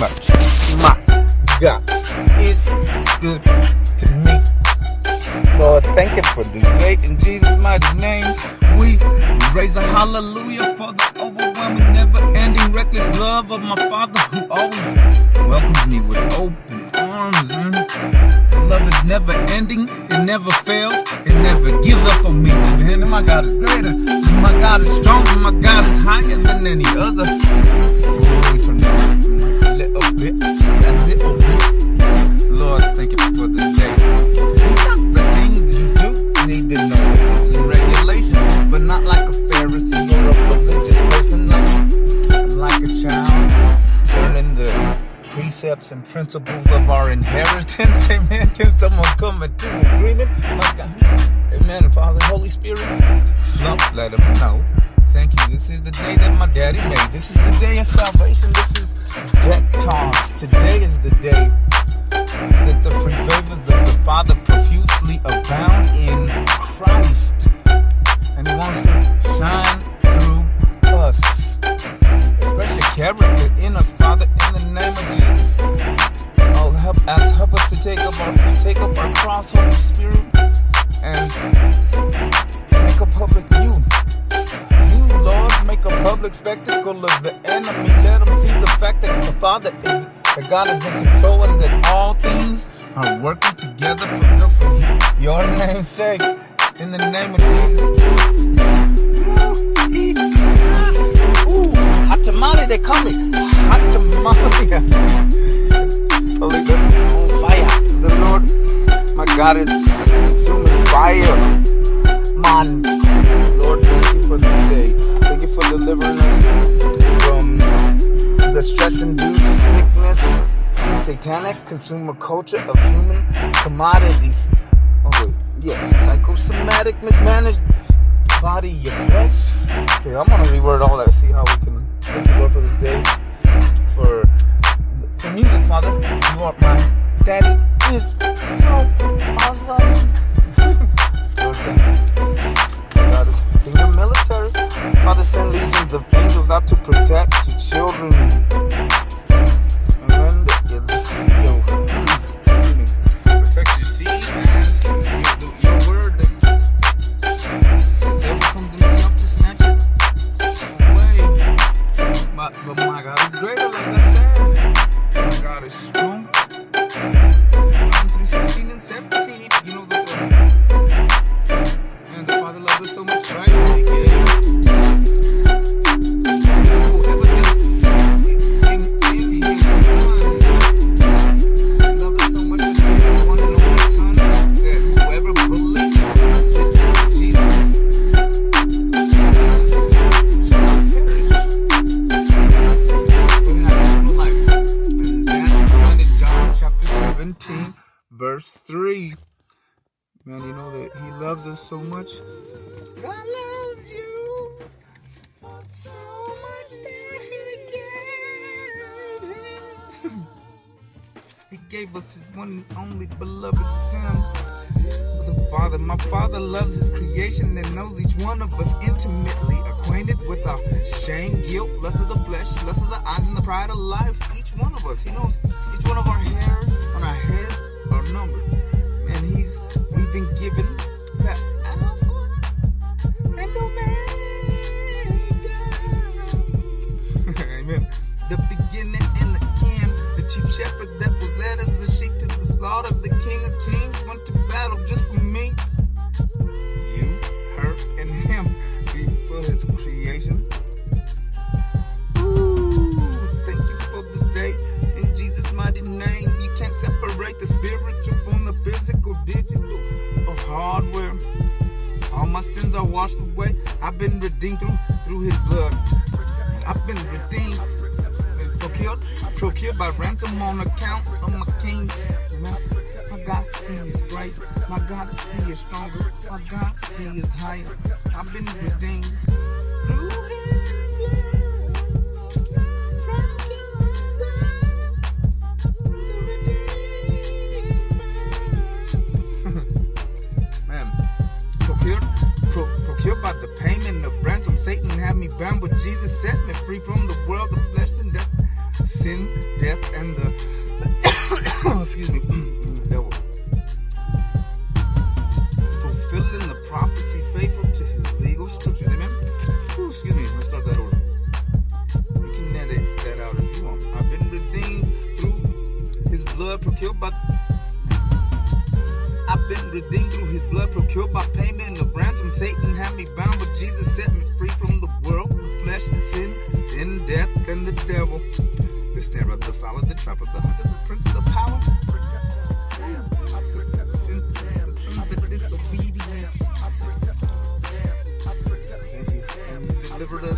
much. My God is good to me. Lord, thank you for this day. In Jesus' mighty name, we raise a hallelujah for the overwhelming, never ending, reckless love of my Father who always welcomes me with open arms, man. His love is never ending, it never fails, it never gives up on me, man. My God is greater, my God is stronger, my God is higher than any other. Precepts and principles of our inheritance. Amen. Can someone come into agreement? My God. Amen. Father, Holy Spirit, flump, let them know. Thank you. This is the day that my daddy made. This is the day of salvation. This is deck toss. Today is the day that the free favors of the Father profusely abound in Christ. And He wants to shine through us. Express your character in us, Father, in the name of Jesus. Take up our take up our cross, Holy Spirit, and make a public you. You, Lord, make a public spectacle of the enemy. Let them see the fact that the Father is, that God is in control and that all things are working together for good for you. Your name's sake. In the name of Jesus. Ooh, hot tamale, they call me. Holy Ghost on fire. The Lord, my God, is a consuming fire. Man, Lord, thank you for this day. Thank you for delivering us from the stress-induced sickness, satanic consumer culture of human commodities. Oh wait, yes, psychosomatic mismanaged body, your flesh. Okay, I'm gonna reword all that. See how we can thank you Lord for this day. For for music, Father, you are my daddy is so awesome. 17, verse 3. Man, you know that He loves us so much. God loves you so much that He gave Him. He gave us His one and only beloved Son. The Father, my Father loves His creation and knows each one of us intimately, acquainted with our shame, guilt, lust of the flesh, lust of the eyes, and the pride of life. Each one of us, He knows washed away. I've been redeemed through, through his blood. I've been redeemed, procured, procured by ransom on account of my king. My God, he is great. My God, he is stronger. My God, he is higher. I've been redeemed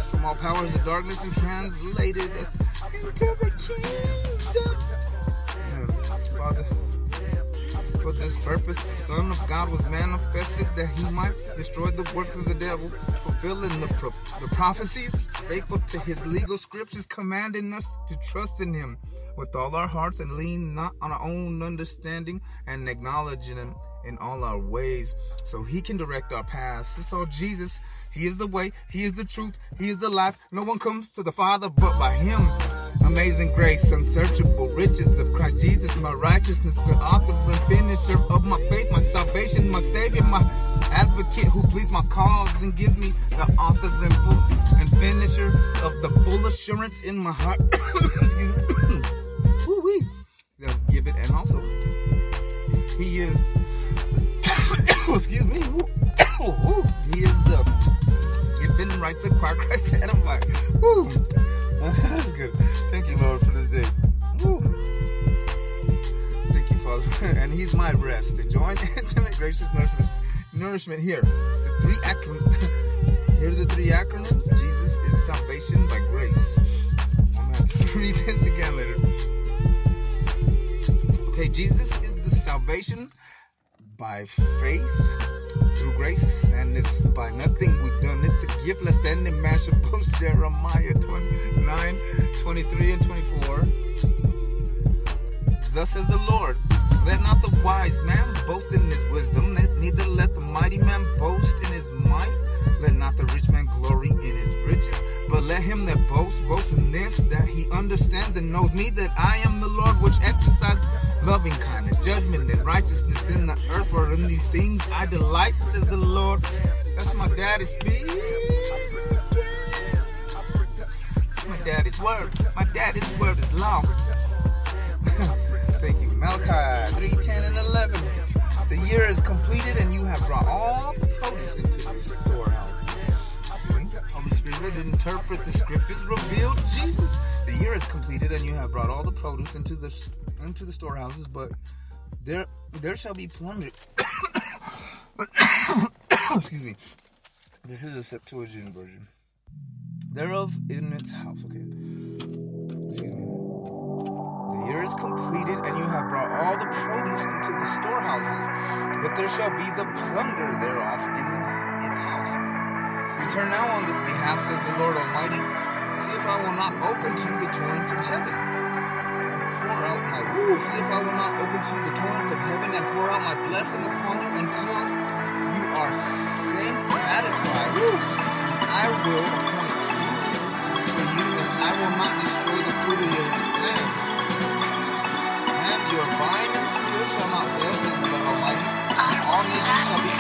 us from all powers of darkness and translated us into the kingdom. Father. For this purpose, the Son of God was manifested that he might destroy the works of the devil, fulfilling the, pro- the prophecies, faithful to his legal scriptures, commanding us to trust in him with all our hearts and lean not on our own understanding and acknowledging him in all our ways so he can direct our paths. It's all Jesus. He is the way, he is the truth, he is the life. No one comes to the Father but by him. Amazing grace, unsearchable riches of Christ Jesus, my righteousness, the author and finisher of my faith, my salvation, my savior, my advocate who pleads my cause and gives me the author and, full, and finisher of the full assurance in my heart. Excuse me. Woo-wee. They'll give it and also he is excuse me he is the given rights acquired Christ to edify. Woo. That's good. Thank you, Lord, for this day. Woo. Thank you, Father. And He's my rest. Enjoying intimate, gracious nourishment, nourishment here. The three acronyms. Here are the three acronyms. Jesus is salvation by grace. I'm gonna have to read this again later. Okay, Jesus is the salvation by faith through grace, and it's by nothing we've done. It's a gift less than the man should boast. Jeremiah 29, 23, and 24. Thus says the Lord, let not the wise man boast in his wisdom, neither let the mighty man boast in his might. Let not the rich man glory in his riches, but let him that boasts boast in this, that he understands and knows me, that I am the Lord which exercise loving kindness, judgment, righteousness in the earth. For in these things I delight, says the Lord. That's my daddy's speech. My daddy's word. My daddy's word is law. Thank you. Malachi 3, 10, and 11. The year is completed, and you have brought all the produce into the storehouse. Holy Spirit interpret the scriptures revealed Jesus. The year is completed, and you have brought all the produce into the into the storehouses, but there there shall be plunder. Excuse me. This is a Septuagint version. Thereof in its house. Okay. Excuse me. The year is completed, and you have brought all the produce into the storehouses, but there shall be the plunder thereof in its house. Return now on this behalf, says the Lord Almighty. See if I will not open to you the torrents of heaven out my woo. See if I will not open to you the torrents of heaven and pour out my blessing upon you until you are satisfied. Woo. And I will appoint food for you, and I will not destroy the fruit of your land. And your vine and field shall not fail, says the Lord Almighty. And all nations shall be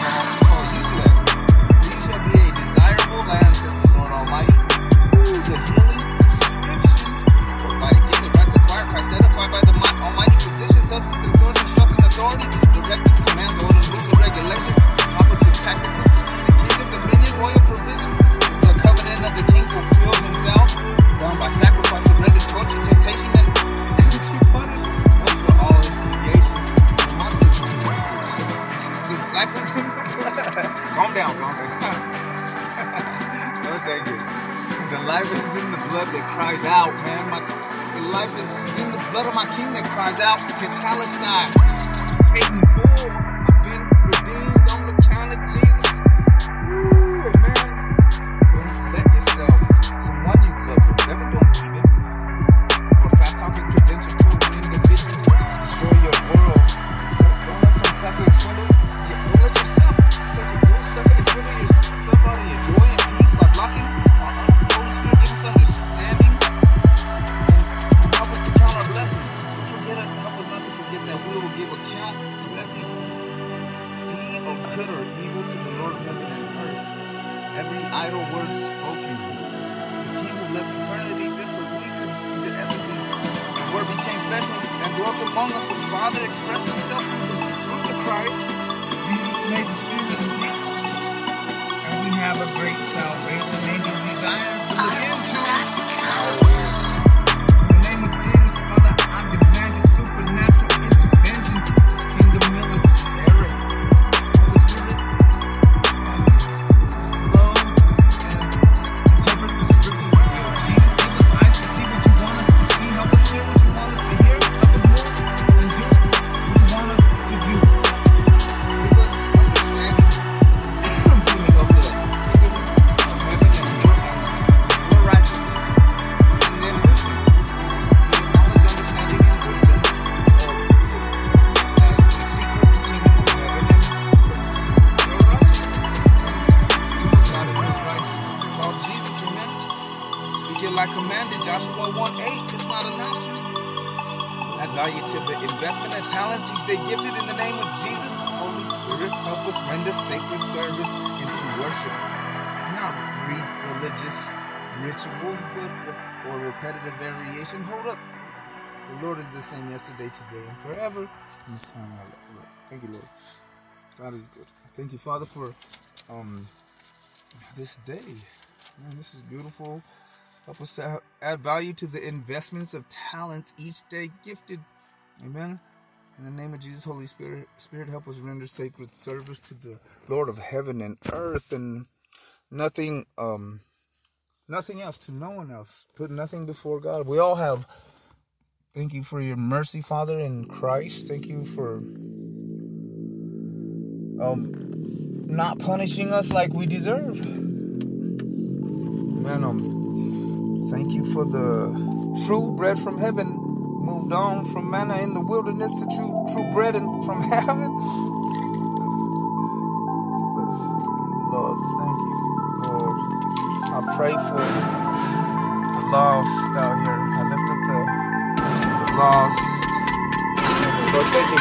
life is in the blood that cries out, man. My, the life is in the blood of my king that cries out. to Paid in made the. And we have a great salvation. Add value to the investment and talents each day gifted in the name of Jesus. Holy Spirit, help us render sacred service true worship. Not read religious rituals, but or repetitive variation. Hold up. The Lord is the same yesterday, today, and forever. Thank you, Lord. That is good. Thank you, Father, for um this day. Man, this is beautiful. Help us to add value to the investments of talents each day gifted. Amen. In the name of Jesus, Holy Spirit, Spirit, help us render sacred service to the Lord of heaven and earth, and nothing, um, nothing else to no one else. Put nothing before God. We all have. Thank you for your mercy, Father, in Christ. Thank you for um not punishing us like we deserve. Man, um, for the true bread from heaven. Moved on from manna in the wilderness to true true bread and from heaven. Lord, thank you, Lord. I pray for the lost out here. I lift up the, the lost. Lord, thank you.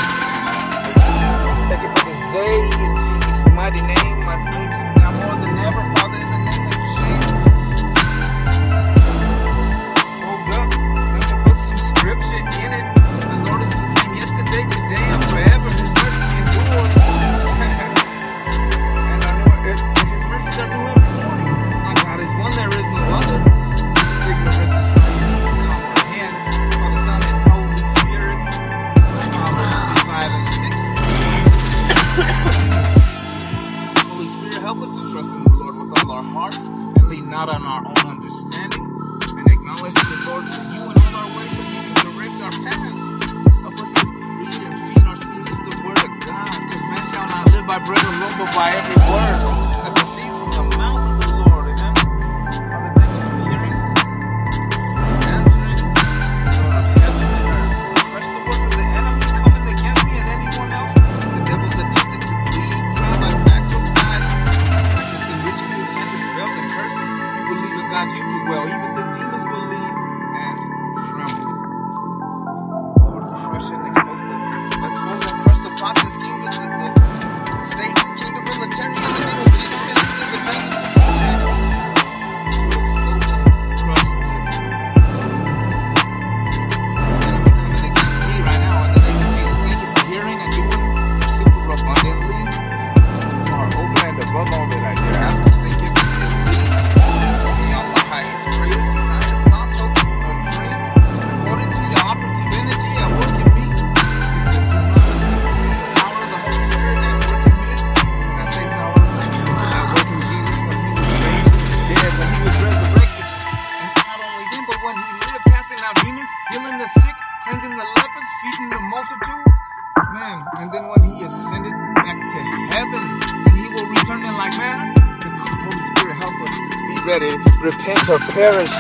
Thank you for this day in Jesus' mighty name. All our hearts and lean not on our own understanding and acknowledge the Lord for you in all our ways so you can direct our paths. Help us to read and feed our spirits the word of God because man shall not live by bread alone but by every word Man, and then when he ascended back to heaven, and he will return in like manner, the Holy Spirit help us be ready, repent or perish.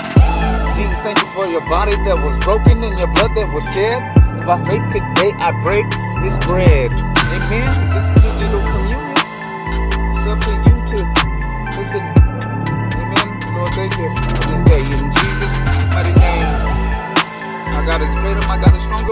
Jesus, thank you for your body that was broken and your blood that was shed. And by faith today, I break this bread. Amen. This is gentle communion. It's up to you to listen. Amen. Lord, thank you for this day. In Jesus' mighty name, my God is greater, my God is stronger.